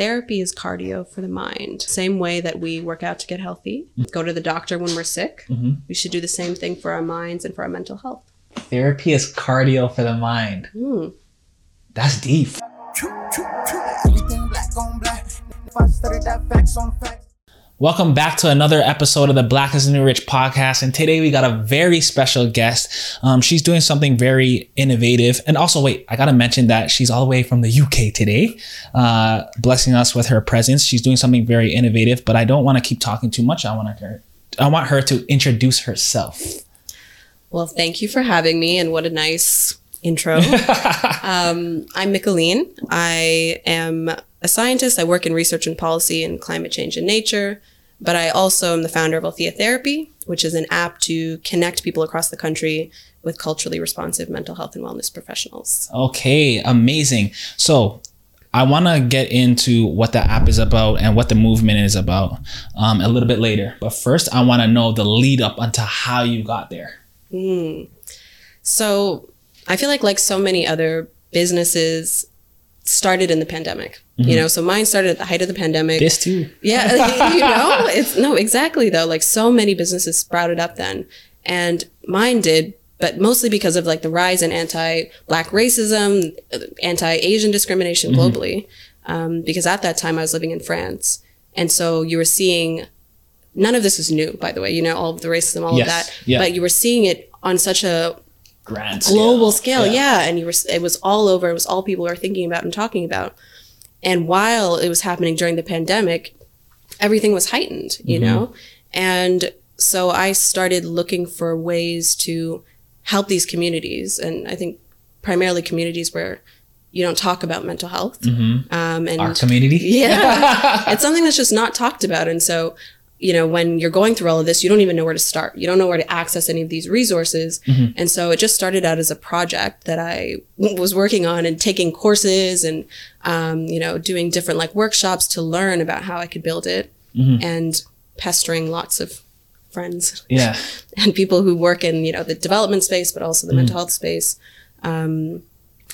therapy is cardio for the mind. Same way that we work out to get healthy, go to the doctor when we're sick, we should do the same thing for our minds and for our mental health. Therapy is cardio for the mind. Mm. That's deep. Everything black on black. If I studied that facts on facts. Welcome back to another episode of the Black is the New Rich podcast. And today we got a very special guest. Um, she's doing something very innovative. And also, wait, I got to mention that she's all the way from the UK today, uh, blessing us with her presence. She's doing something very innovative, but I don't want to keep talking too much. I want her, I want her to introduce herself. Well, thank you for having me, and what a nice intro. um, I'm Micheline. I am a scientist. I work in research and policy and climate change and nature, but I also am the founder of Althea Therapy, which is an app to connect people across the country with culturally responsive mental health and wellness professionals. Okay, amazing. So I want to get into what the app is about and what the movement is about um, a little bit later. But first, I want to know the lead up onto how you got there. So I feel like like so many other businesses started in the pandemic. You know, so mine started at the height of the pandemic. This too. Yeah, you know, it's no, exactly though. Like so many businesses sprouted up then, and mine did, but mostly because of like the rise in anti-black racism, anti-Asian discrimination globally. Um, because at that time I was living in France, and so you were seeing none of this is new, by the way. You know, all of the racism, all Yes, of that, yeah. but you were seeing it on such a Grand global scale, yeah. and you were it was all over. It was all people were thinking about and talking about. And while it was happening during the pandemic everything was heightened you know? And so i started looking for ways to help these communities. And i think primarily communities where you don't talk about mental health. Um, and Our community. yeah. it's something that's just not talked about. And so, you know, when you're going through all of this, you don't even know where to start. You don't know where to access any of these resources. And so it just started out as a project that I was working on and taking courses and, um, you know, doing different like workshops to learn about how I could build it and pestering lots of friends Yeah. and people who work in you know the development space but also the mental health space um,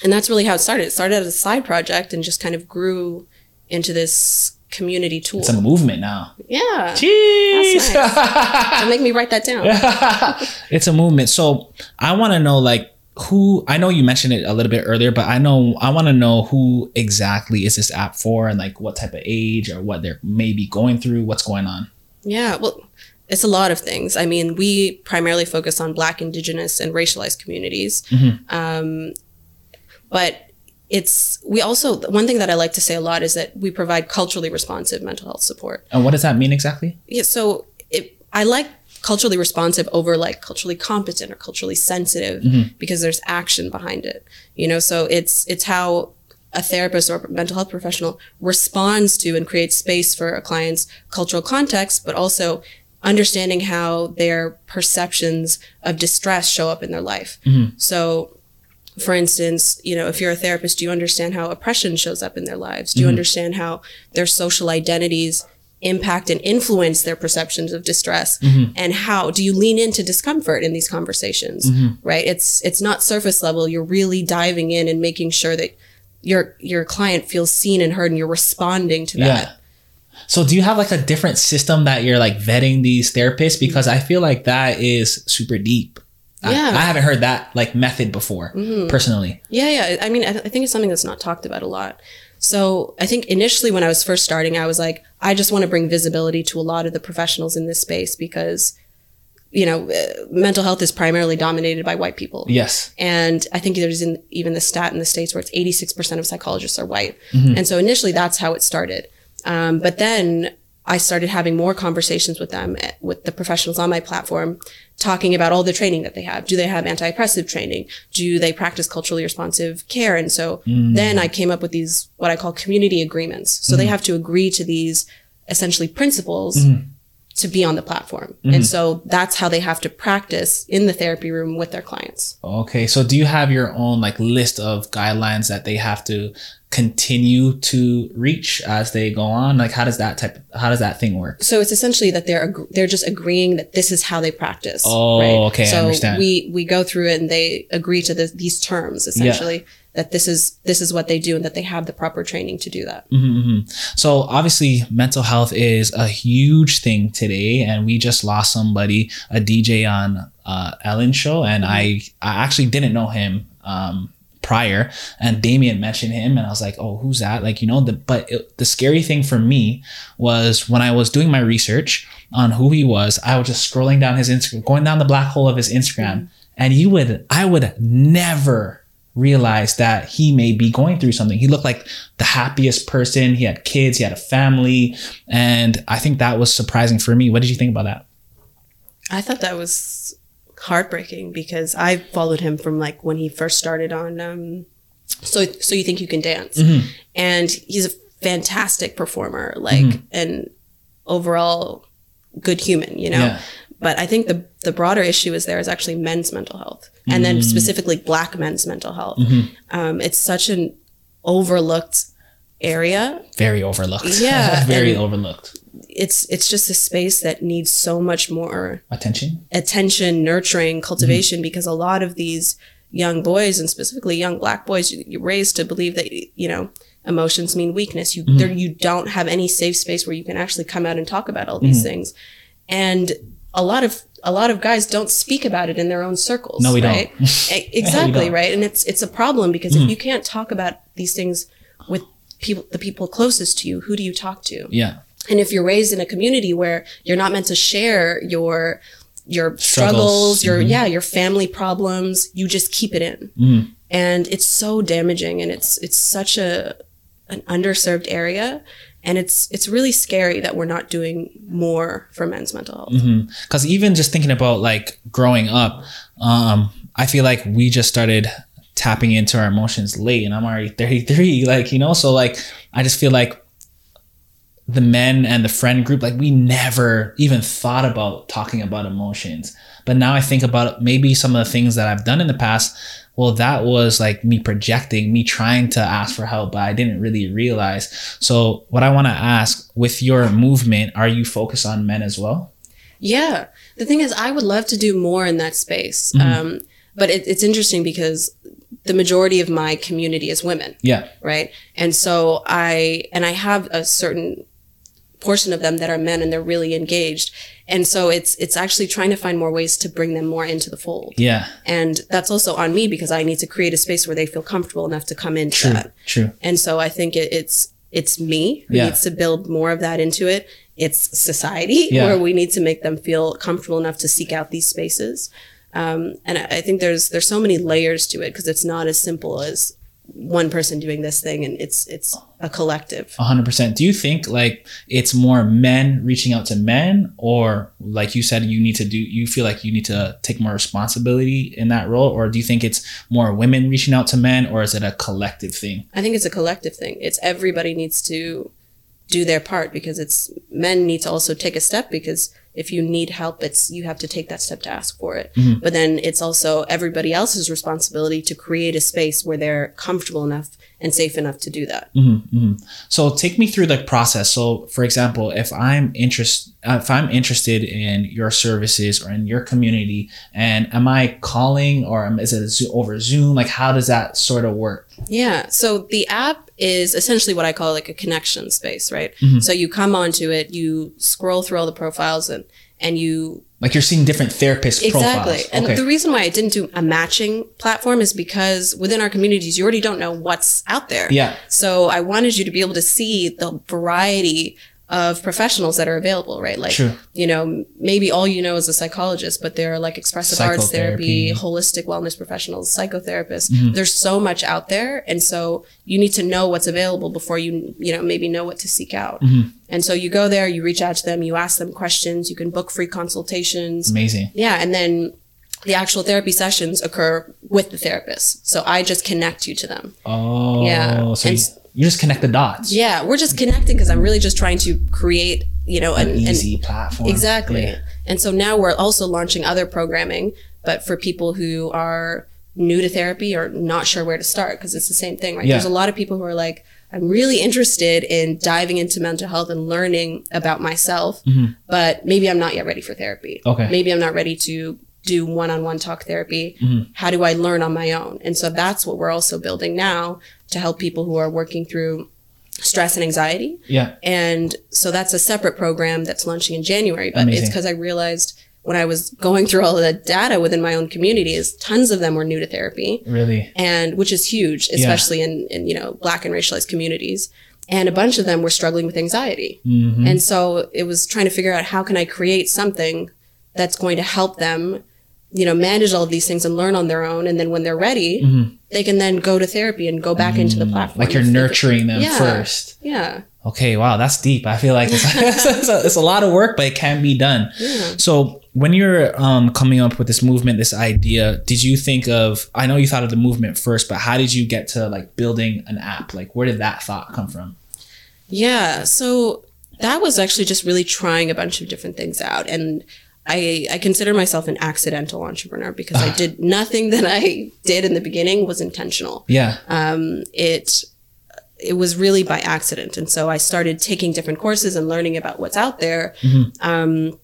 and that's really how it started it started as a side project and just kind of grew into this community tool It's a movement now. yeah Jeez. So make me write that down it's a movement. So I want to know like who I know you mentioned it a little bit earlier, but I know I want to know who exactly is this app for and like what type of age or what they're maybe going through, what's going on. yeah well it's a lot of things i mean we primarily focus on black indigenous and racialized communities um, but it's we also one thing that i like to say a lot is that we provide culturally responsive mental health support And what does that mean exactly? yeah, so it, I like culturally responsive over like culturally competent or culturally sensitive mm-hmm. because there's action behind it. You know, so it's it's how a therapist or a mental health professional responds to and creates space for a client's cultural context, but also understanding how their perceptions of distress show up in their life. Mm-hmm. So for instance, you know, if you're a therapist, do you understand how oppression shows up in their lives? Do you mm-hmm. understand how their social identities impact and influence their perceptions of distress? Mm-hmm. And how do you lean into discomfort in these conversations? Mm-hmm. Right? It's it's not surface level. You're really diving in and making sure that your your client feels seen and heard and you're responding to that. Yeah. So do you have like a different system that you're like vetting these therapists? Because I feel like that is super deep. I- Yeah. I, haven't heard that like method before personally. Yeah, yeah. I mean, I, I think it's something that's not talked about a lot. So I think initially when I was first starting, I was like, I just want to bring visibility to a lot of the professionals in this space because, you know, uh, mental health is primarily dominated by white people. Yes. And I think there's in, even the stat in the States where it's 86% of psychologists are white. And so initially that's how it started. Um, but then I started having more conversations with them, eh, with the professionals on my platform, talking about all the training that they have. Do they have anti-oppressive training? Do they practice culturally responsive care? And so mm. then I came up with these, what I call community agreements. So they mm. have to agree to these essentially principles mm. to be on the platform. And so that's how they have to practice in the therapy room with their clients. Okay. So do you have your own like list of guidelines that they have to continue to reach as they go on? Like how does that type how does that thing work? So it's essentially that they're ag- they're just agreeing that this is how they practice. Oh, okay, I So understand. we we go through it and they agree to the, these terms essentially that this is this is what they do and that they have the proper training to do that. So obviously, mental health is a huge thing today, and we just lost somebody, a DJ on uh, Ellen's show, and I I actually didn't know him um, prior, and Damien mentioned him, and I was like, oh, who's that? Like you know, the but it, the scary thing for me was when I was doing my research on who he was, I was just scrolling down his Instagram, going down the black hole of his Instagram, and you would I would never realize that he may be going through something. He looked like the happiest person. He had kids, he had a family. And I think that was surprising for me. What did you think about that? I thought that was heartbreaking because I followed him from like when he first started on um so so you think you can dance. Mm-hmm. And he's a fantastic performer like and overall good human, you know. Yeah. But I think the the broader issue is there is actually men's mental health and then Mm-hmm. specifically black men's mental health. Um, it's such an overlooked area Very overlooked. Yeah, Very and- overlooked. It's it's just a space that needs so much more Attention. attention, nurturing, Mm-hmm. cultivation, because a lot of these young boys and specifically young black boys, you- you're raised to believe that you know emotions mean weakness. You Mm-hmm. there you don't have any safe space where you can actually come out and talk about all Mm-hmm. these things, and a lot of a lot of guys don't speak about it in their own circles. No, we don't. Exactly don't. Mm-hmm. right, and it's it's a problem because if you can't talk about these things with people, the people closest to you, who do you talk to? Yeah. And if you're raised in a community where you're not meant to share your your Struggles. struggles, your mm-hmm. yeah, your family problems, you just keep it in. Mm-hmm. And it's so damaging and it's it's such a an underserved area and it's it's really scary that we're not doing more for men's mental health. Mm-hmm. Because even just thinking about like growing up, um, I feel like we just started tapping into our emotions late, and I'm already 33. Like you know, so like I just feel like the men and the friend group, like we never even thought about talking about emotions. But now I think about maybe some of the things that I've done in the past. Well, that was like me projecting, me trying to ask for help, but I didn't really realize. So, what I want to ask with your movement, are you focused on men as well? Yeah. The thing is, I would love to do more in that space. Mm-hmm. Um, but it, it's interesting because the majority of my community is women. Yeah. right and so i and i have a certain portion of them that are men and they're really engaged and so it's it's actually trying to find more ways to bring them more into the fold Yeah. and that's also on me because i need to create a space where they feel comfortable enough to come into True. that True. and so i think it, it's it's me who Yeah. needs to build more of that into it it's society Yeah. where we need to make them feel comfortable enough to seek out these spaces um, and I, I think there's there's so many layers to it because it's not as simple as one person doing this thing and it's it's a collective hundred percent. Do you think like it's more men reaching out to men, or like you said, you need to do? You feel like you need to take more responsibility in that role, or do you think it's more women reaching out to men, or is it a collective thing? i think it's a collective thing it's everybody needs to do their part because it's men need to also take a step because if you need help it's you have to take that step to ask for it mm-hmm. but then it's also everybody else's responsibility to create a space where they're comfortable enough and safe enough to do that mm-hmm, mm-hmm. So take me through the process. So, for example, if I'm interest, uh, if I'm interested in your services or in your community, and am I calling or is it over Zoom? Like, how does that sort of work? Yeah. So the app is essentially what I call like a connection space, right? Mm-hmm. So you come onto it, you scroll through all the profiles and and you Like you're seeing different therapist exactly. profiles. And okay. the reason why I didn't do a matching platform is because within our communities you already don't know what's out there. Yeah. So I wanted you to be able to see the variety of professionals that are available, right? Like, True. you know, maybe all you know is a psychologist, but there are like expressive arts therapy, holistic wellness professionals, psychotherapists. Mm-hmm. There's so much out there. And so you need to know what's available before you, you know, maybe know what to seek out. Mm-hmm. And so you go there, you reach out to them, you ask them questions, you can book free consultations. Amazing. Yeah. And then the actual therapy sessions occur with the therapist. So I just connect you to them. Oh, Yeah. So And you, you just connect the dots. Yeah. We're just connecting because I'm really just trying to create, you know, An an, an- easy platform. Exactly. Yeah. And so now we're also launching other programming, but for people who are new to therapy or not sure where to start, because it's the same thing, right? Yeah. There's a lot of people who are like, I'm really interested in diving into mental health and learning about myself, but maybe I'm not yet ready for therapy. Mm-hmm. Okay. Maybe I'm not ready to do one-on-one talk therapy? Mm-hmm. How do I learn on my own? And so that's what we're also building now to help people who are working through stress and anxiety. Yeah. And so that's a separate program that's launching in January. But Amazing. it's because I realized when I was going through all the data within my own community is tons of them were new to therapy Really. and which is huge, especially in, in, you know, black and racialized communities. And a bunch of them were struggling with anxiety. Mm-hmm. And so it was trying to figure out how can I create something that's going to help them, you know, manage all of these things and learn on their own. And then when they're ready, they can then go to therapy and go back into the platform. Mm-hmm. Like you're nurturing them Yeah. first. Yeah. Okay, wow, that's deep. I feel like it's, it's, a, it's a lot of work, but it can be done. Yeah. So, when you're um, coming up with this movement, this idea, did you think of? I know you thought of the movement first, but how did you get to like building an app? Like, where did that thought come from? Yeah. So that was actually just really trying a bunch of different things out. And I, I consider myself an accidental entrepreneur because I did nothing that I did in the beginning was intentional. Yeah, Um, it, it was really by accident. And so I started taking different courses and learning about what's out there. Um,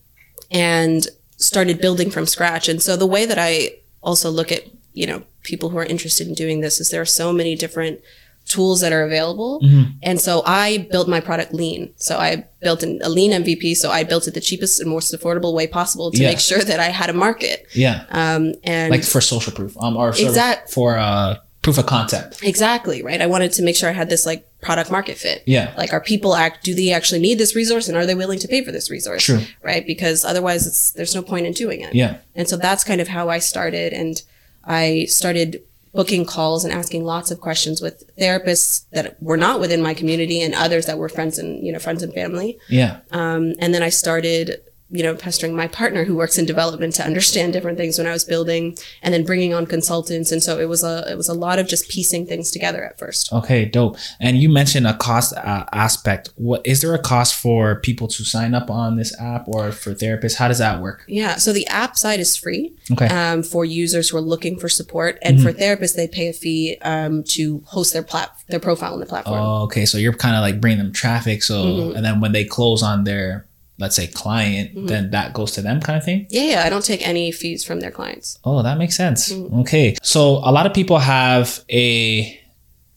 and started building from scratch. And so the way that I also look at, you know, people who are interested in doing this is there are so many different tools that are available. And so I built my product lean. So I built an, a lean MVP. So I built it the cheapest and most affordable way possible to Yeah. make sure that I had a market. yeah, Um, and like for social proof, um, or Exact- for uh, proof of concept. exactly right. I wanted to make sure I had this like product market fit. Yeah. Like, are people act? Do they actually need this resource, and are they willing to pay for this resource? True. Right. Because otherwise, it's there's no point in doing it. Yeah, And so that's kind of how I started. And I started booking calls and asking lots of questions with therapists that were not within my community and others that were friends and, you know, friends and family. yeah, Um, and then I started, you know, pestering my partner who works in development to understand different things when I was building and then bringing on consultants. And so it was a, it was a lot of just piecing things together at first. Okay, dope. And you mentioned a cost uh, aspect. What is there a cost for people to sign up on this app or for therapists? How does that work? Yeah. So the app side is free Okay. um, for users who are looking for support. And for therapists, they pay a fee um, to host their plat- their profile on the platform. Oh, okay. So you're kind of like bringing them traffic. So, Mm-hmm. and then when they close on their, let's say, client, then that goes to them kind of thing? Yeah, yeah, I don't take any fees from their clients. Oh, that makes sense. Mm-hmm. Okay. So a lot of people have a,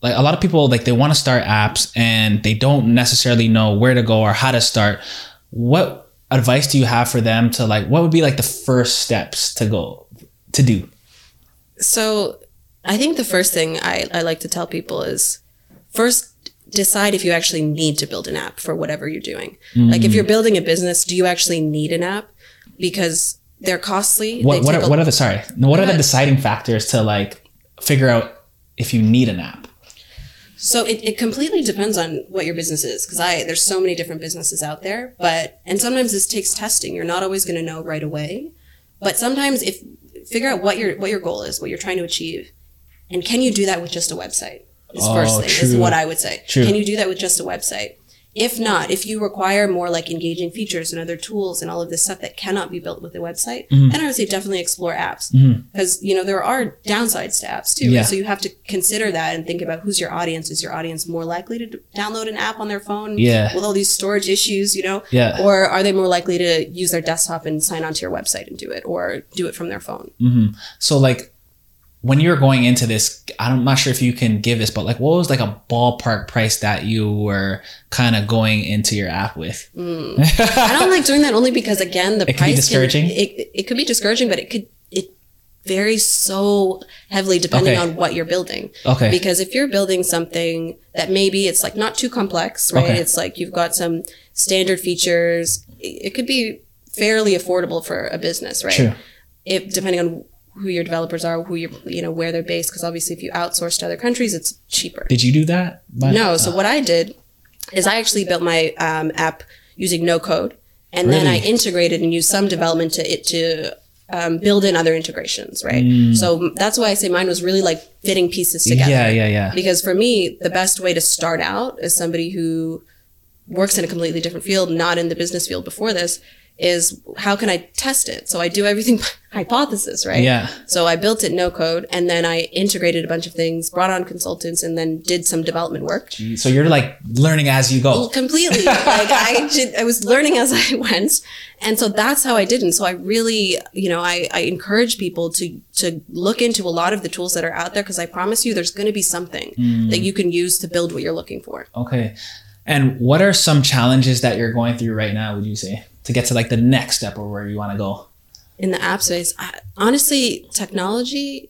like a lot of people, like they want to start apps and they don't necessarily know where to go or how to start. What advice do you have for them to like, what would be like the first steps to go to do? So I think the first thing I, I like to tell people is first decide if you actually need to build an app for whatever you're doing. Like if hmm. you're building a business, do you actually need an app? Because they're costly. What, they what, are, what are the, sorry, what are the deciding factors to like figure out if you need an app? So it, it completely depends on what your business is because I there's so many different businesses out there, but and sometimes this takes testing. You're not always going to know right away, but sometimes if figure out what your what your goal is, what you're trying to achieve, and can you do that with just a website? Is Oh, first thing is what I would say. True. Can you do that with just a website? If not, if you require more like engaging features and other tools and all of this stuff that cannot be built with a website, Mm-hmm. then I would say definitely explore apps because you know there are downsides to apps too. Yeah. So you have to consider that and think about who's your audience. Is your audience more likely to download an app on their phone Yeah. with all these storage issues, you know? Yeah. Or are they more likely to use their desktop and sign onto your website and do it or do it from their phone? So like when you were going into this, I'm not sure if you can give this, but like what was like a ballpark price that you were kind of going into your app with? Hmm. I don't like doing that only because again, the It could be price discouraging? it, it could be discouraging, but it could it varies so heavily depending Okay. on what you're building. Okay. Because if you're building something that maybe it's like not too complex, right? Okay. It's like you've got some standard features. It it could be fairly affordable for a business, right? True. If depending on who your developers are, who you you know where they're based, because obviously if you outsource to other countries, it's cheaper. Did you do that? By- No. So what I did is I actually built my um, app using no code, and then I integrated and used some development to it to um, build in other integrations. Right. So that's why I say mine was really like fitting pieces together. Mm. Yeah, yeah, yeah. Because for me, the best way to start out as somebody who works in a completely different field, not in the business field before this, is how can I test it? So I do everything by hypothesis, right? Yeah. So I built it no code and then I integrated a bunch of things, brought on consultants and then did some development work. So you're like learning as you go. Completely. like I did, I was learning as I went. And so that's how I did. And so I really, you know, I, I encourage people to, to look into a lot of the tools that are out there because I promise you there's going to be something hmm. that you can use to build what you're looking for. Okay. And what are some challenges that you're going through right now, would you say, to get to like the next step or where you want to go? In the app space, I, honestly, technology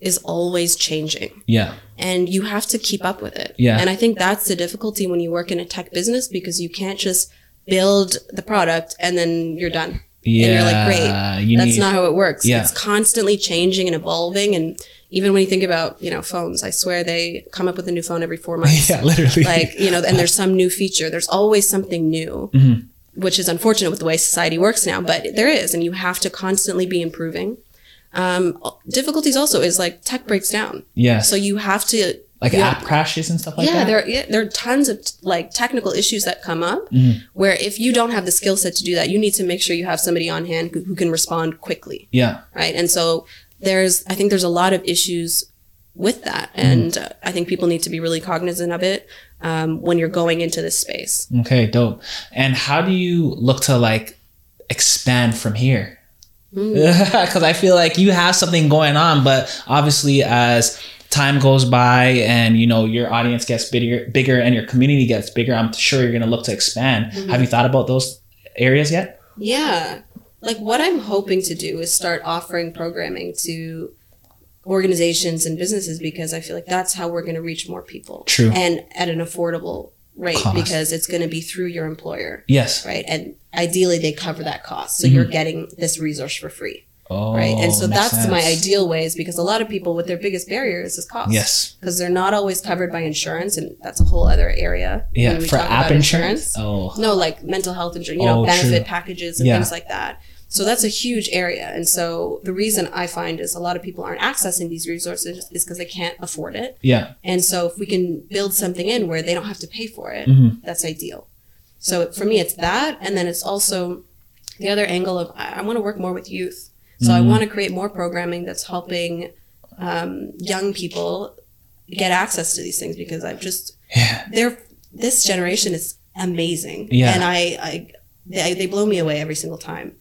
is always changing. Yeah. and you have to keep up with it. Yeah. And I think that's the difficulty when you work in a tech business because you can't just build the product and then you're done. Yeah. And you're like, great. You that's need- not how it works. Yeah. It's constantly changing and evolving. And even when you think about, you know, phones, I swear they come up with a new phone every four months. Yeah, literally. Like, you know, and there's some new feature. There's always something new, Mm-hmm. which is unfortunate with the way society works now, but there is. And you have to constantly be improving. Um, difficulties also is like tech breaks down. Yes. So you have to like you- app crashes and stuff like yeah, that. there yeah, there are tons of like technical issues that come up Mm-hmm. where if you don't have the skill set to do that, you need to make sure you have somebody on hand who, who can respond quickly, yeah. right? And so there's I think there's a lot of issues with that, Mm-hmm. and uh, I think people need to be really cognizant of it um, when you're going into this space. Okay, dope. And how do you look to like expand from here? Mm. Because I feel like you have something going on, but obviously as time goes by and you know your audience gets bigger, bigger, and your community gets bigger, I'm sure you're gonna look to expand. Mm-hmm. Have you thought about those areas yet? Yeah. Like what I'm hoping to do is start offering programming to organizations and businesses because I feel like that's how we're going to reach more people. True. And at an affordable rate Cost. because it's going to be through your employer, Yes. right? And ideally they cover that cost. So mm-hmm. you're getting this resource for free, Oh, right? And so that's my sense. ideal ways because a lot of people with their biggest barriers is cost. Yes. Because they're not always covered by insurance and that's a whole other area. Yeah. For app about insurance. Oh. no, like mental health insurance, you know, Oh, benefit true. packages and Yeah. things like that. So that's a huge area. And so the reason I find is a lot of people aren't accessing these resources is because they can't afford it. Yeah. And so if we can build something in where they don't have to pay for it, Mm-hmm. that's ideal. So for me, it's that. And then it's also the other angle of I, I want to work more with youth. So Mm-hmm. I want to create more programming that's helping um, young people get access to these things because I've just Yeah. they're this generation is amazing. Yeah. And I, I they, they blow me away every single time.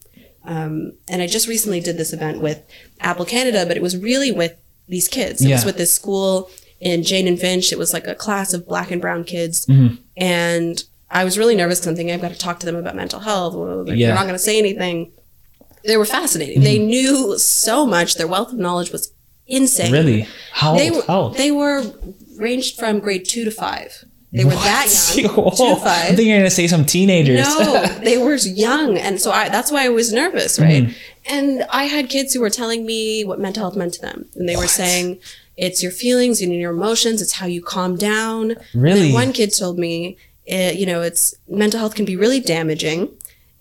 Um, and I just recently did this event with Apple Canada, but it was really with these kids. It was with this school in Jane and Finch. It was like a class of black and brown kids. Mm-hmm. And I was really nervous because I'm thinking I've got to talk to them about mental health. Well, they're Yeah. not going to say anything. They were fascinating. They knew so much. Their wealth of knowledge was insane. Really? How They were, How old? they were ranged from grade two to five. They were that young, Whoa. two to I think you're gonna say some teenagers. No, they were young, and so I, that's why I was nervous, right? And I had kids who were telling me what mental health meant to them, and they were saying it's your feelings and your emotions, it's how you calm down. Really? And one kid told me, eh, you know, it's mental health can be really damaging,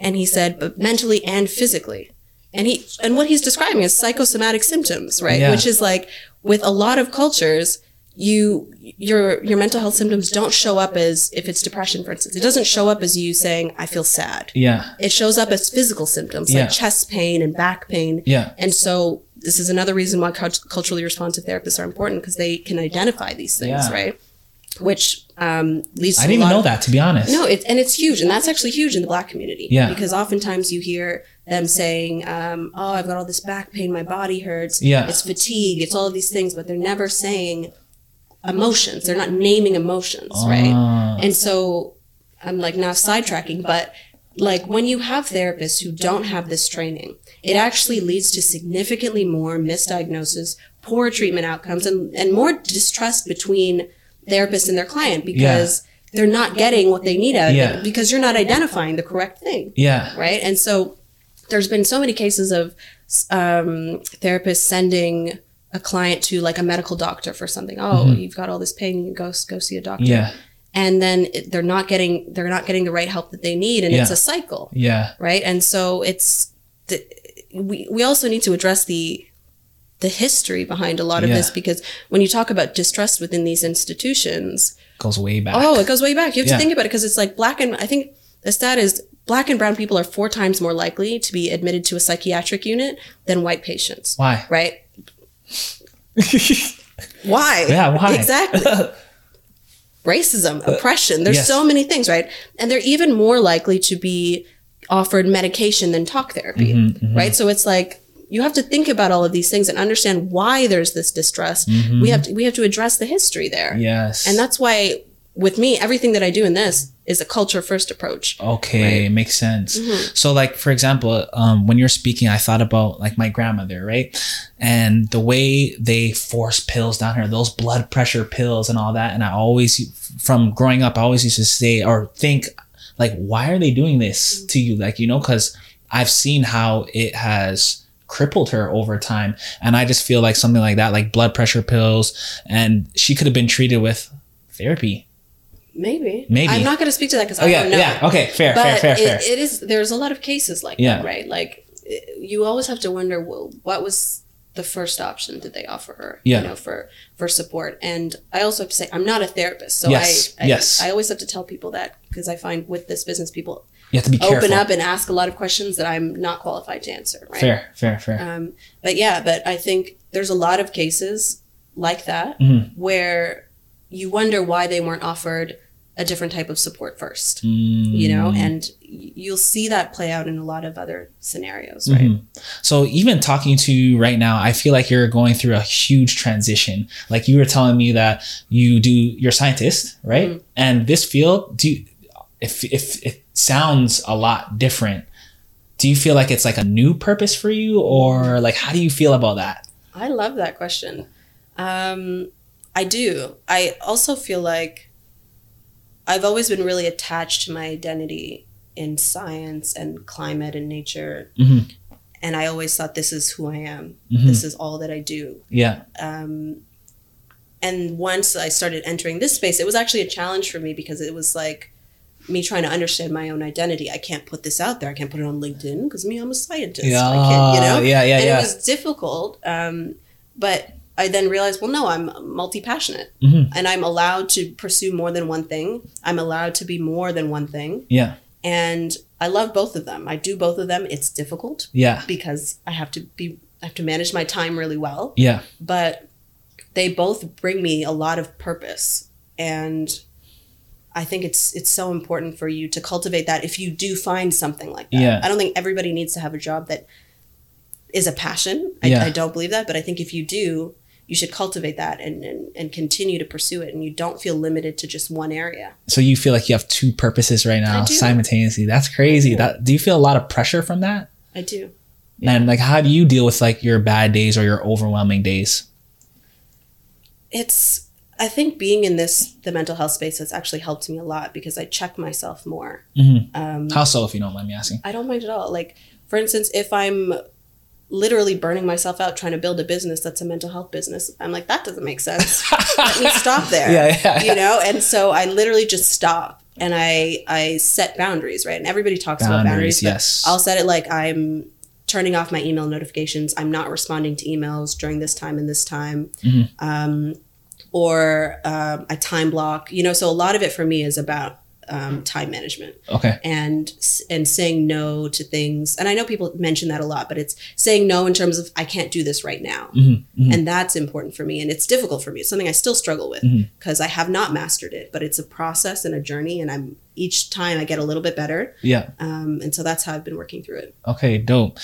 and he said, but mentally and physically. And he and what he's describing is psychosomatic symptoms, right? Yeah. Which is like with a lot of cultures, you your your mental health symptoms don't show up as if it's depression, for instance. It doesn't show up as you saying, I feel sad. Yeah. It shows up as physical symptoms Yeah. like chest pain and back pain. Yeah. And so this is another reason why culturally responsive therapists are important because they can identify these things, Yeah. right? Which um, leads to I didn't even know of- that to be honest. no, it's and it's huge, and that's actually huge in the Black community. Yeah. because oftentimes you hear them saying, um, "Oh, I've got all this back pain, my body hurts. Yeah. it's fatigue, it's all of these things," but they're never saying emotions. They're not naming emotions, right? Ah. And so I'm like now sidetracking, but like when you have therapists who don't have this training, it actually leads to significantly more misdiagnosis, poor treatment outcomes, and, and more distrust between therapist and their client because they're not getting what they need out of Yeah. it because you're not identifying the correct thing Yeah. right? And so there's been so many cases of um, therapists sending a client to like a medical doctor for something. Oh, you've got all this pain, you go go see a doctor. Mm-hmm. Yeah. And then it- they're not getting they're not getting the right help that they need, and it's a cycle, Yeah. right? And so it's the, we we also need to address the the history behind a lot of Yeah. this because when you talk about distrust within these institutions, Goes way back. Oh, it goes way back. You have Yeah. to think about it because it's like black and I think the stat is black and brown people are four times more likely to be admitted to a psychiatric unit than white patients. Why? Right? Why? Yeah, why? Exactly. Racism, oppression. There's yes. so many things, right? And they're even more likely to be offered medication than talk therapy, Mm-hmm, right? So it's like you have to think about all of these things and understand why there's this distrust. We have to, we have to address the history there. Mm-hmm. Yes. And that's why with me, everything that I do in this is a culture first approach. Okay, makes sense. Mm-hmm. So, like for example, um, when you're speaking, I thought about like my grandmother, right? And the way they force pills down her, those blood pressure pills and all that. And I always, from growing up, I always used to say or think, like, why are they doing this to you? Like, you know, because I've seen how it has crippled her over time, and I just feel like something like that, like blood pressure pills, and she could have been treated with therapy. Maybe. Maybe. I'm not going to speak to that because Oh I yeah, don't know. yeah. Okay, fair, but fair, fair, fair. it, it is there's a lot of cases like Yeah. that right like you always have to wonder well, what was the first option did they offer her Yeah. you know for for support and i also have to say i'm not a therapist so Yes, I, I yes. i always have to tell people that because i find with this business people you have to be careful. open up and ask a lot of questions that i'm not qualified to answer right Fair, fair, fair. um, but yeah, but I think there's a lot of cases like that Mhm. where you wonder why they weren't offered a different type of support first, Mm. you know, and you'll see that play out in a lot of other scenarios, right? Mhm. So even talking to you right now, I feel like you're going through a huge transition. Like you were telling me that you do, you're a scientist, right? Mm-hmm. And this field, do you, if if it sounds a lot different, do you feel like it's like a new purpose for you, or like how do you feel about that? I love that question. Um, I do. I also feel like I've always been really attached to my identity in science and climate and nature. Mhm. And I always thought this is who I am. Mhm. This is all that I do. Yeah, um, and once I started entering this space, it was actually a challenge for me because it was like me trying to understand my own identity. I can't put this out there. I can't put it on LinkedIn because me, I'm a scientist. Yeah. I can't, you know. yeah, yeah, and yeah. it was difficult. Um, but I then realized, well, no, I'm multi passionate, Mhm. and I'm allowed to pursue more than one thing. I'm allowed to be more than one thing, yeah, and I love both of them. I do both of them. It's difficult yeah, because I have to be. I have to manage my time really well yeah. but they both bring me a lot of purpose and i think it's it's so important for you to cultivate that if you do find something like that Yeah. i don't think everybody needs to have a job that is a passion I, Yeah. I don't believe that but i think if you do you should cultivate that and, and and continue to pursue it and you don't feel limited to just one area So you feel like you have two purposes right now simultaneously. That's crazy. do. That do you feel a lot of pressure from that? i do And like, how do you deal with like your bad days or your overwhelming days? it's i think being in this the mental health space has actually helped me a lot because i check myself more Mhm. um, How so, if you don't mind me asking? I don't mind at all. Like, for instance, if I'm literally burning myself out trying to build a business that's a mental health business, I'm like, that doesn't make sense. Let me stop there. Yeah, yeah, You know? And so I literally just stop and I I set boundaries, right? And everybody talks about Boundaries, boundaries. Yes. I'll set it like I'm turning off my email notifications. I'm not responding to emails during this time and this time. Mm-hmm. Um, or um, I time block, you know, so a lot of it for me is about um, time management Okay. and and saying no to things and i know people mention that a lot but it's saying no in terms of i can't do this right now Mm-hmm. and that's important for me and it's difficult for me it's something i still struggle with Mm-hmm. because i have not mastered it but it's a process and a journey and i'm each time i get a little bit better Yeah. um, and so that's how i've been working through it Okay. Dope.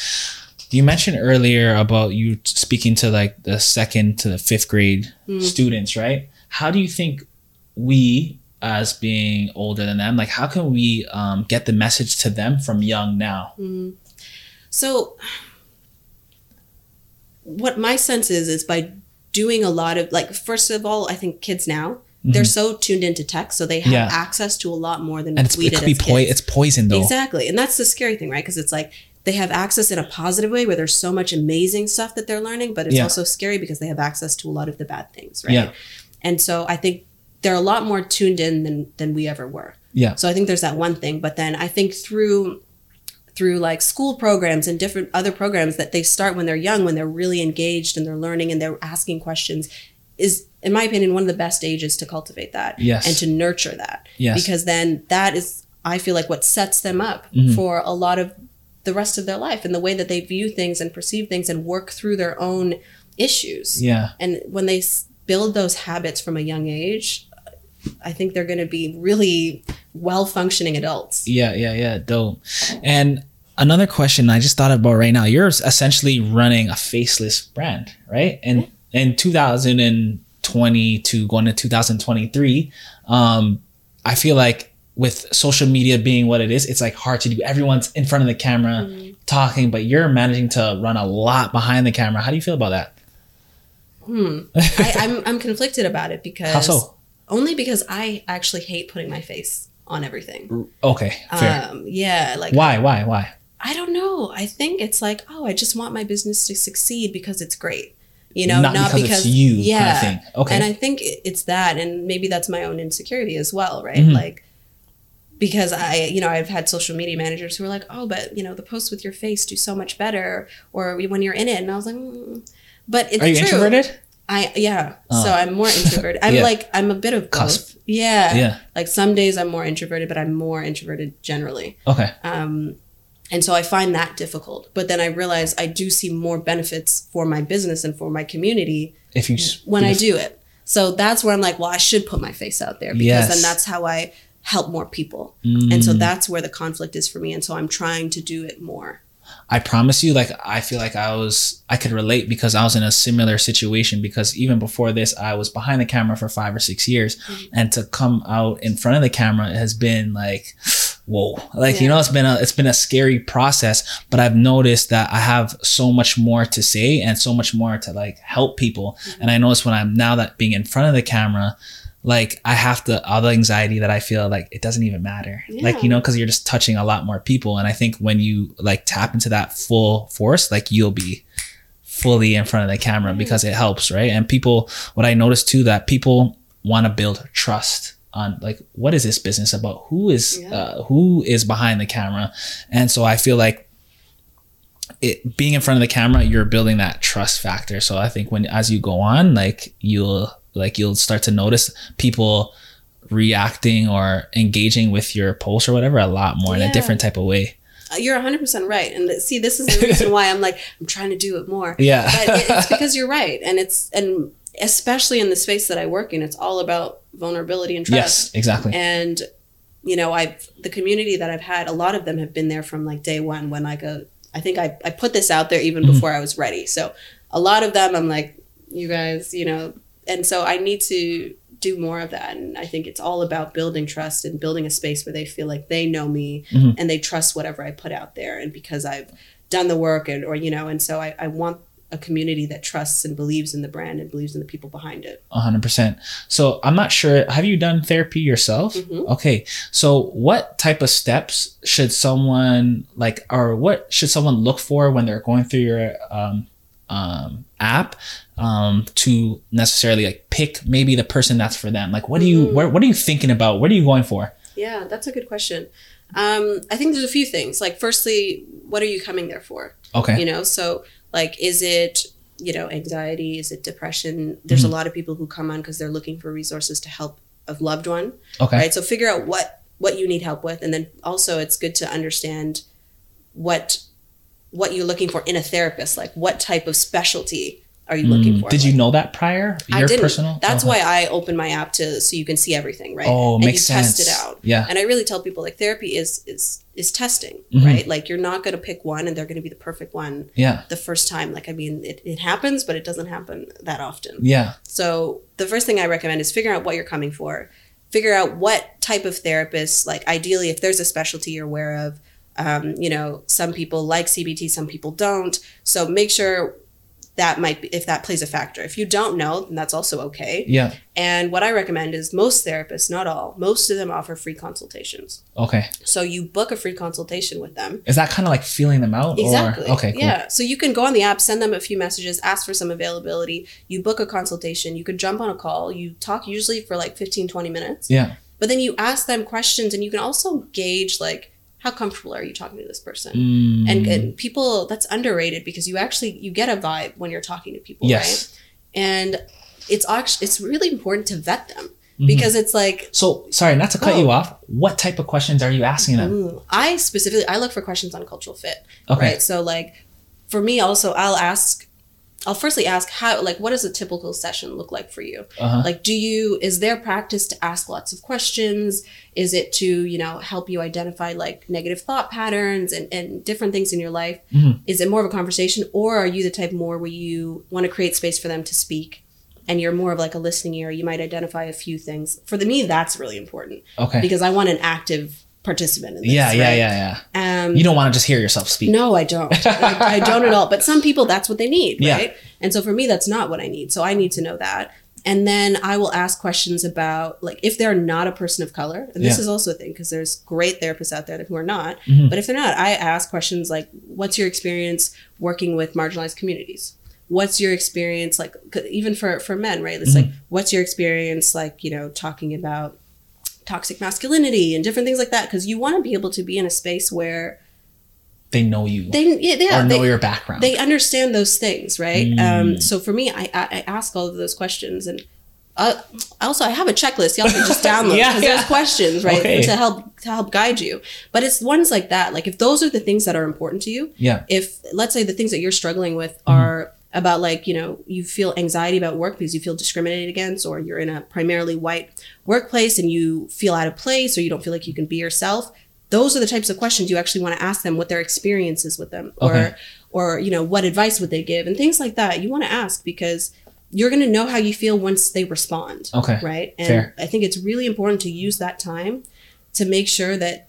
You mentioned earlier about you speaking to like the second to the fifth grade students, right? How do you think we, as being older than them, like how can we um, get the message to them from young now? So, what my sense is is by doing a lot of like first of all, I think kids now they're so tuned into tech, so they have Mm-hmm. Yeah. access to a lot more than And it's, we it did could be poi- it's poison though. Exactly, and that's the scary thing, right? Because it's like they have access in a positive way where there's so much amazing stuff that they're learning, but it's Yeah. also scary because they have access to a lot of the bad things, right? Yeah. And so I think they're a lot more tuned in than than we ever were. Yeah. So I think there's that one thing, but then I think through through like school programs and different other programs that they start when they're young, when they're really engaged and they're learning and they're asking questions, is in my opinion one of the best ages to cultivate that Yes. and to nurture that. Yes. Because then that is I feel like what sets them up Mm-hmm. for a lot of the rest of their life and the way that they view things and perceive things and work through their own issues. Yeah. And when they build those habits from a young age, I think they're going to be really well functioning adults. Yeah, yeah, yeah. Dope. And another question I just thought about right now. You're essentially running a faceless brand, right? And in 2020 to going to 2023, um, I feel like with social media being what it is, it's like hard to do. Everyone's in front of the camera talking, but you're managing to run a lot behind the camera. How do you feel about that? I, I'm, I'm conflicted about it because How so? Only because I actually hate putting my face on everything. Okay, fair. Um, yeah, like why? Why? Why? I don't know. I think it's like, oh, I just want my business to succeed because it's great. You know, Not not, because because, you kind of Yeah. thing. Okay. And I think it's that, and maybe that's my own insecurity as well, right? Mhm. Like, because I, you know, I've had social media managers who are like, oh, but you know, the posts with your face do so much better, or when you're in it, and I was like, mm. but it's Are you true. introverted? I yeah. Oh. So I'm more introverted. I'm Yeah. like I'm a bit of both. Yeah. Yeah. Like some days I'm more introverted, but I'm more introverted generally. Okay. Um, and so I find that difficult. But then I realize I do see more benefits for my business and for my community If you when I do it. So that's where I'm like, well, I should put my face out there because Yes. then that's how I help more people. And so Mm. that's where the conflict is for me. And so I'm trying to do it more. I promise you, like I feel like I was I could relate because I was in a similar situation because even before this I was behind the camera for five or six years mm-hmm. and to come out in front of the camera has been like whoa. Like you know it's been a it's been a scary process, but I've noticed that I have so much more to say and so much more to like help people. Mm-hmm. And I notice when I'm now that being in front of the camera, like I have to all the anxiety that I feel like it doesn't even matter. Like you know, because you're just touching a lot more people. And I think when you like tap into that full force, like you'll be fully in front of the camera because it helps, right? And people, what I noticed too, that people want to build trust on like what is this business about? Who is Yeah. uh, who is behind the camera? And so I feel like it being in front of the camera, you're building that trust factor. So I think when as you go on, like you'll like you'll start to notice people reacting or engaging with your post or whatever a lot more in a different type of way. Uh, You're 100% right. And see, this is the reason why I'm like, I'm trying to do it more. Yeah. but it's because you're right and it's and especially in the space that i work in it's all about vulnerability and trust yes, exactly. and you know i've the community that i've had a lot of them have been there from like day one when like a i think i, I put this out there even Mhm. before i was ready so a lot of them i'm like you guys you know and so i need to do more of that and i think it's all about building trust and building a space where they feel like they know me Mhm. and they trust whatever i put out there and because i've done the work and or you know and so i, I want a community that trusts and believes in the brand and believes in the people behind it hundred percent. So I'm not sure. Have you done therapy yourself? Mhm. Okay. So what type of steps should someone like, or what should someone look for when they're going through your um, um, app um, to necessarily like pick maybe the person that's for them? Like, what do you, where, what are you thinking about? What are you going for? Yeah, that's a good question. Um, I think there's a few things. Like, firstly, what are you coming there for? Okay. You know, so like, is it you know anxiety? Is it depression? There's a lot of people who come on because they're looking for resources to help a loved one, Okay. right? So figure out what what you need help with, and then also it's good to understand what what you're looking for in a therapist. Like, what type of specialty are you looking Mm, for? Did you know that prior? I didn't. personal? That's Okay. why I open my app to so you can see everything, right? Oh, and makes you sense. test it out. Yeah. And I really tell people like therapy is is is testing, Mhm. right? Like you're not going to pick one and they're going to be the perfect one Yeah. the first time. Like I mean, it, it happens, but it doesn't happen that often. Yeah. So the first thing I recommend is figure out what you're coming for. Figure out what type of therapist, like ideally, if there's a specialty you're aware of. Um, you know, some people like CBT, some people don't. So make sure that might be if that plays a factor. If you don't know, then that's also okay. Yeah. And what I recommend is most therapists, not all, most of them offer free consultations. Okay. So you book a free consultation with them. Is that kind of like feeling them out? Exactly. Or? Okay. Cool. Yeah. So you can go on the app, send them a few messages, ask for some availability. You book a consultation. You could jump on a call. You talk usually for like 15, 20 minutes. Yeah. But then you ask them questions and you can also gauge like how comfortable are you talking to this person? Mm. And, and people that's underrated because you actually you get a vibe when you're talking to people, Yes. right? And it's actually it's really important to vet them because it's like So sorry, not to cut Oh. you off. What type of questions are you asking them? I specifically I look for questions on cultural fit. Okay. Right. So like for me also I'll ask I'll firstly ask how like what does a typical session look like for you? Uh-huh. Like do you is there practice to ask lots of questions? Is it to, you know, help you identify like negative thought patterns and, and different things in your life? Mhm. Is it more of a conversation or are you the type more where you want to create space for them to speak? And you're more of like a listening ear. You might identify a few things. For the me, that's really important Okay. because I want an active participant in this. yeah, yeah, right? yeah, yeah. Um, You don't want to just hear yourself speak. no, I don't. I, I don't at all. But some people, that's what they need, Yeah. right? And so for me, that's not what I need. So I need to know that. And then I will ask questions about, like, if they're not a person of color, and this Yeah. is also a thing because there's great therapists out there who are not. Mhm. But if they're not, I ask questions like, what's your experience working with marginalized communities? What's your experience like, even for for men, right? It's like, what's your experience like, you know, talking about toxic masculinity and different things like that? Because you want to be able to be in a space where They know you they, yeah, yeah or know they, your background. they understand those things, right? Mm. Um, so for me, I, I ask all of those questions, and uh, also I have a checklist. Y'all can just download Yeah, because yeah. there's questions, right, Okay. to help to help guide you. But it's ones like that. Like if those are the things that are important to you, yeah. if let's say the things that you're struggling with Mm-hmm. About like you know you feel anxiety about work because you feel discriminated against or you're in a primarily white workplace and you feel out of place or you don't feel like you can be yourself those are the types of questions you actually want to ask them what their experience is with them or Okay. or you know what advice would they give and things like that you want to ask because you're going to know how you feel once they respond Okay. right and Fair. i think it's really important to use that time to make sure that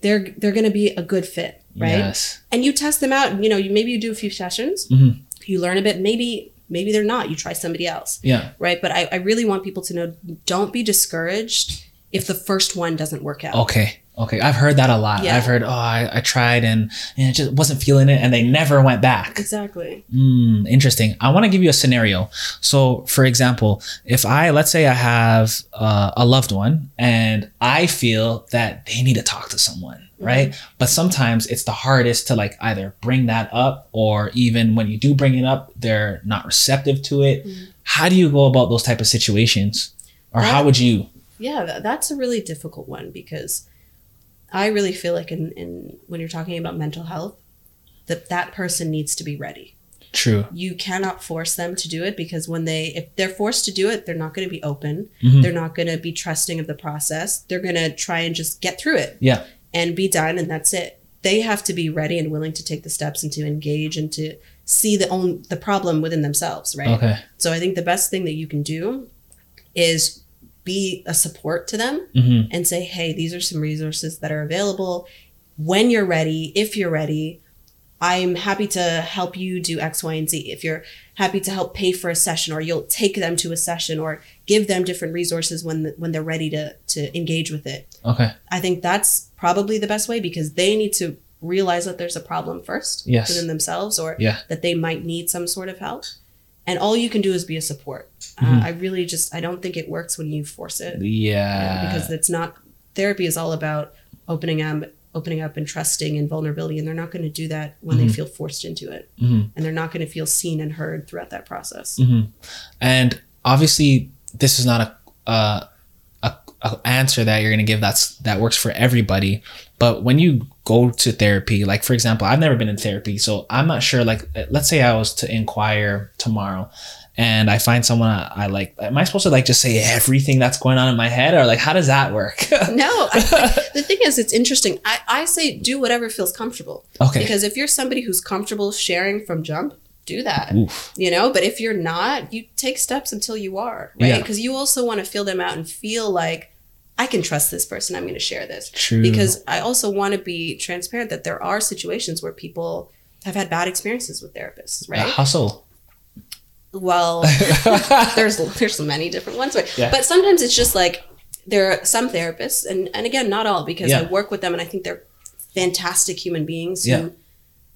they're they're going to be a good fit right Yes. and you test them out you know you maybe you do a few sessions Mhm. You learn a bit maybe maybe they're not you try somebody else Yeah. right but I, I really want people to know don't be discouraged if the first one doesn't work out Okay. Okay. I've heard that a lot. Yeah. I've heard, oh, I, I tried and, and it just wasn't feeling it and they never went back. exactly Mm, interesting. I want to give you a scenario. So, for example, if I, let's say I have uh, a loved one and I feel that they need to talk to someone, right? But sometimes it's the hardest to like either bring that up or even when you do bring it up, they're not receptive to it. How do you go about those type of situations? Or how would you? yeah that's a really difficult one because i really feel like in, in when you're talking about mental health that that person needs to be ready True. you cannot force them to do it because when they if they're forced to do it they're not going to be open Mhm. they're not going to be trusting of the process they're going to try and just get through it Yeah. and be done and that's it they have to be ready and willing to take the steps and to engage and to see the own the problem within themselves right Okay. so i think the best thing that you can do is be a support to them hmm and say, hey, these are some resources that are available. When you're ready, if you're ready, I'm happy to help you do X, Y, and Z. If you're happy to help pay for a session, or you'll take them to a session, or give them different resources when when they're ready to to engage with it. Okay. I think that's probably the best way because they need to realize that there's a problem first Yes. within themselves, or Yeah. that they might need some sort of help. And all you can do is be a support. Mhm. Uh, I really just I don't think it works when you force it Yeah. because it's not therapy is all about opening up opening up and trusting and vulnerability and they're not going to do that when they feel forced into it Mhm. and they're not going to feel seen and heard throughout that process hmm And obviously, this is not a, uh, a, a answer that you're gonna give that's that works for everybody. But when you go to therapy, like for example, I've never been in therapy, so I'm not sure. Like, let's say I was to inquire tomorrow. And I find someone I, I like. Am I supposed to like just say everything that's going on in my head, or like how does that work? no I, the thing is it's interesting I, I say do whatever feels comfortable okay. because if you're somebody who's comfortable sharing from jump do that Oof. you know but if you're not you take steps until you are right Yeah. because you also want to feel them out and feel like i can trust this person i'm going to share this True. because I also want to be transparent that there are situations where people have had bad experiences with therapists, right? hustle. Well, there's there's many different ones, but, Yeah. but sometimes it's just like there are some therapists, and and again, not all, because I work with them, and I think they're fantastic human beings Yeah. who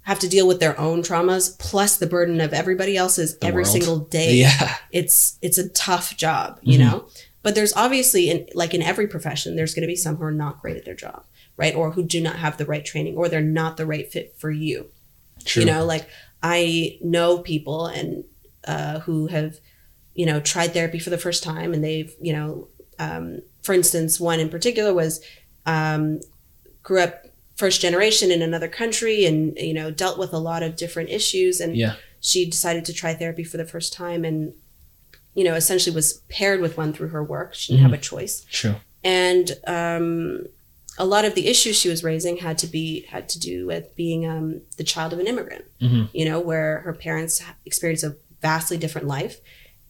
have to deal with their own traumas plus the burden of everybody else's every world. single day Yeah. it's it's a tough job you Mm-hmm. know but there's obviously in like in every profession there's going to be some who are not great at their job right or who do not have the right training or they're not the right fit for you True. you know like i know people and uh, who have you know tried therapy for the first time and they've you know um, for instance, one in particular was um, grew up first generation in another country and you know dealt with a lot of different issues and Yeah. she decided to try therapy for the first time and you know essentially was paired with one through her work she didn't have a choice True. and um, a lot of the issues she was raising had to be had to do with being um, the child of an immigrant Mhm. you know where her parents experienced a vastly different life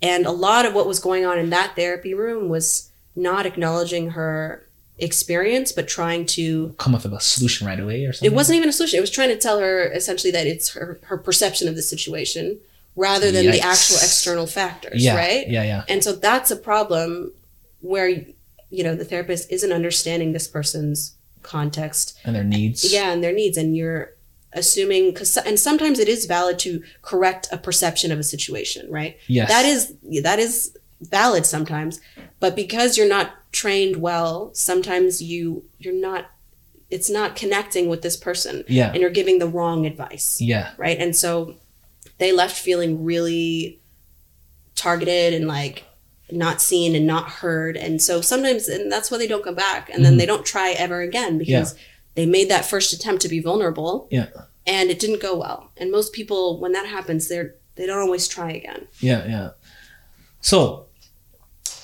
and a lot of what was going on in that therapy room was not acknowledging her experience but trying to Come up with a solution right away or something. it wasn't even a solution it was trying to tell her essentially that it's her, her perception of the situation rather than the actual external factors Yeah. right Yeah. Yeah. and so that's a problem where you know the therapist isn't understanding this person's context And their needs. yeah and their needs and you're assuming because and sometimes it is valid to correct a perception of a situation right Yes. that is that is valid sometimes but because you're not trained well sometimes you you're not it's not connecting with this person Yeah. and you're giving the wrong advice Yeah. right and so they left feeling really targeted and like not seen and not heard and so sometimes and that's why they don't come back and then Mhm. they don't try ever again because they made that first attempt to be vulnerable Yeah. and it didn't go well and most people when that happens they're they don't always try again Yeah, yeah. So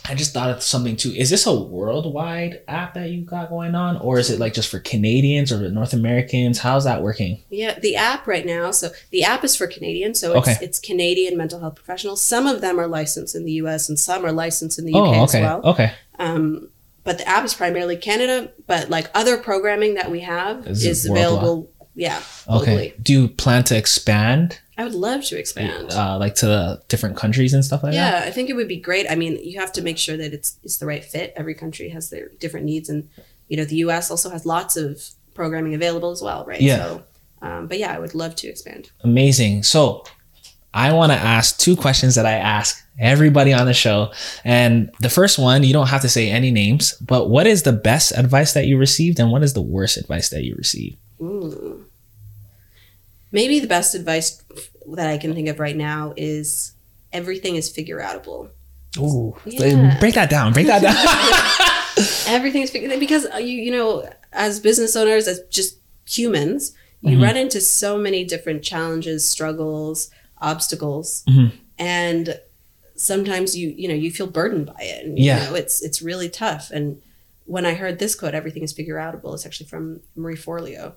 I just thought of something too. Is this a worldwide app that you got going on, or is it like just for Canadians or North Americans? How's that working? Yeah, the app right now. So the app is for Canadians. So it's, Okay. it's Canadian mental health professionals. Some of them are licensed in the U.S. and some are licensed in the UK oh, as okay, well. okay. Um, but the app is primarily Canada. But like other programming that we have Is is, available. Yeah, Okay. Do you plan to expand, I would love to expand. uh, like to the different countries and stuff like that? yeah, I think it would be great. I mean, you have to make sure that it's it's the right fit. Every country has their different needs, and you know, the U.S. also has lots of programming available as well, right? Yeah. So, um, but yeah, I would love to expand. Amazing. So I want to ask two questions that I ask everybody on the show. And the first one, you don't have to say any names, but what is the best advice that you received, and what is the worst advice that you received? Ooh. Maybe the best advice that I can think of right now is everything is figure outable. Ooh, Yeah. break that down. Break that down. Everything is figure because uh, you you know as business owners as just humans you Mhm. run into so many different challenges, struggles, obstacles, Mhm. and sometimes you you know you feel burdened by it. And, Yeah. you know, it's it's really tough. And when I heard this quote, "Everything is figure outable," it's actually from Marie Forleo.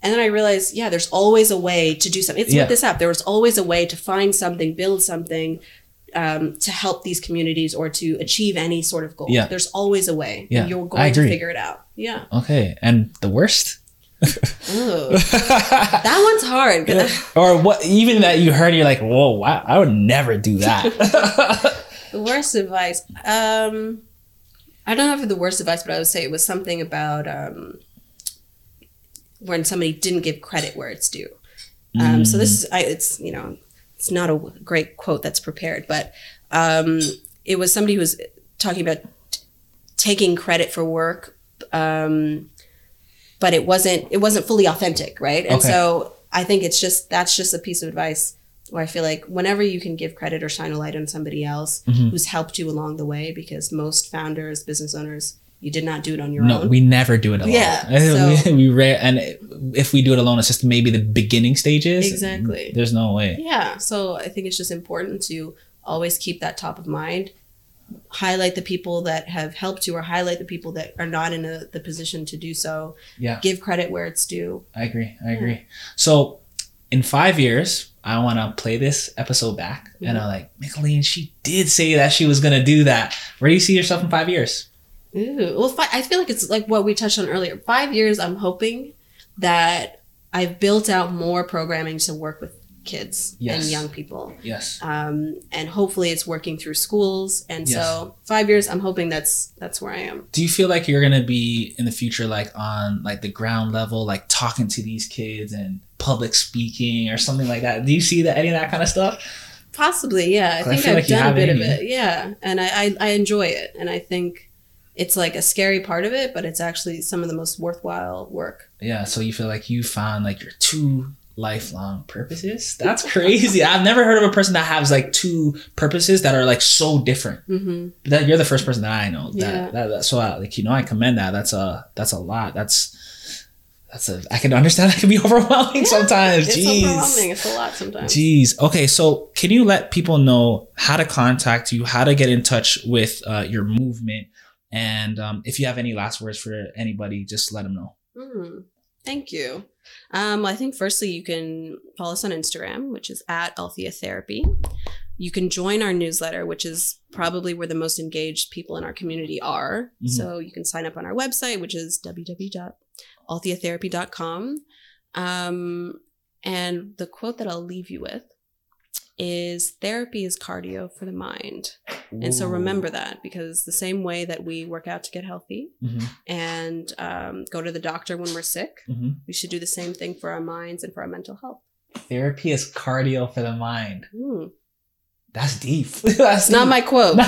And then I realized, yeah, there's always a way to do something. It's Yeah. with this app. There was always a way to find something, build something, um, to help these communities or to achieve any sort of goal. Yeah. There's always a way. Yeah, You're going to figure it out. Yeah. okay. And the worst? Ooh. that one's hard. or what even that you heard you're like, whoa, wow, I would never do that. the worst advice. Um, I don't know if the worst advice, but I would say it was something about um, when somebody didn't give credit where it's due. Um, So this is, I, it's you know, it's not a great quote that's prepared, but um, it was somebody who was talking about t- taking credit for work, um, but it wasn't it wasn't fully authentic, right? And Okay. so I think it's just that's just a piece of advice where I feel like whenever you can give credit or shine a light on somebody else Mhm. who's helped you along the way, because most founders, business owners, you did not do it on your no, own. No, we never do it alone. Yeah, so- we, we rare, and if we do it alone, it's just maybe the beginning stages. Exactly. There's no way. Yeah. So I think it's just important to always keep that top of mind. Highlight the people that have helped you or highlight the people that are not in a, the position to do so. Yeah. Give credit where it's due. I agree. I agree. So, in five years, I want to play this episode back, and Mhm. I'm like, Micheline, she did say that she was gonna do that. Where do you see yourself in five years? Ooh. Well, fi- I feel like it's like what we touched on earlier. Five years, I'm hoping that I've built out more programming to work with kids Yes. and young people. Yes. Um, and hopefully it's working through schools. And Yes. so five years, I'm hoping that's that's where I am. Do you feel like you're gonna be in the future, like on like the ground level, like talking to these kids and public speaking or something like that? Do you see that any of that kind of stuff? Possibly, yeah. I think feel I've like done a bit of it. Yeah. And I, I, I enjoy it. And I think it's like a scary part of it, but it's actually some of the most worthwhile work. Yeah. So you feel like you found like your two lifelong purposes. That's crazy. I've never heard of a person that has like two purposes that are like so different. hmm That you're the first person that I know. That, Yeah. that, that so I, like you know I commend that. That's a that's a lot. That's that's a I can understand that can be overwhelming sometimes. It's Jeez. overwhelming. It's a lot sometimes. Jeez. Okay, so can you let people know how to contact you, how to get in touch with uh, your movement, and um, if you have any last words for anybody, just let them know. Mm, thank you. Um, I think firstly, you can follow us on Instagram, which is at Althea Therapy. You can join our newsletter, which is probably where the most engaged people in our community are. Mhm. So you can sign up on our website, which is www.altheatherapy.com. Um, and the quote that I'll leave you with is therapy is cardio for the mind. And so remember that because the same way that we work out to get healthy hmm and um, go to the doctor when we're sick, hmm we should do the same thing for our minds and for our mental health. Therapy is cardio for the mind. Mm. That's deep. that's It's not my quote.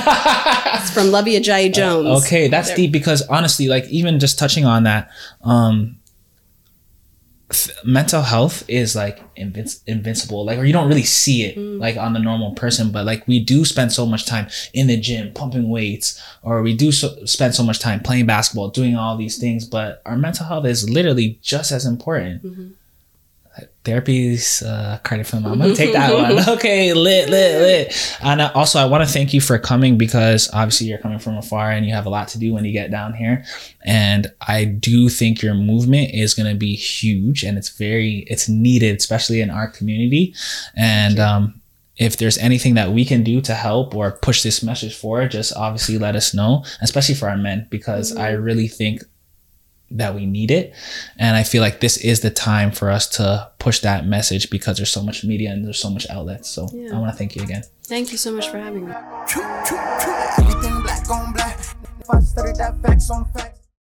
It's from Lovey Ajayi Jones. Okay, that's deep because honestly, like even just touching on that, um, mental health is like invinci- invincible. Like, or you don't really see it Mm. like on the normal person, but like we do spend so much time in the gym pumping weights, or we do so, spend so much time playing basketball, doing all these things. But our mental health is literally just as important. Mhm. Therapy's uh, credit for them. I'm gonna take that one. Okay, lit, lit, lit. And uh, also, I want to thank you for coming because obviously you're coming from afar and you have a lot to do when you get down here. And I do think your movement is gonna be huge and it's very, it's needed, especially in our community. And um, if there's anything that we can do to help or push this message forward, just obviously let us know, especially for our men, because I really think that we need it. And I feel like this is the time for us to push that message because there's so much media and there's so much outlets. So Yeah. I want to thank you again. Thank you so much for having me.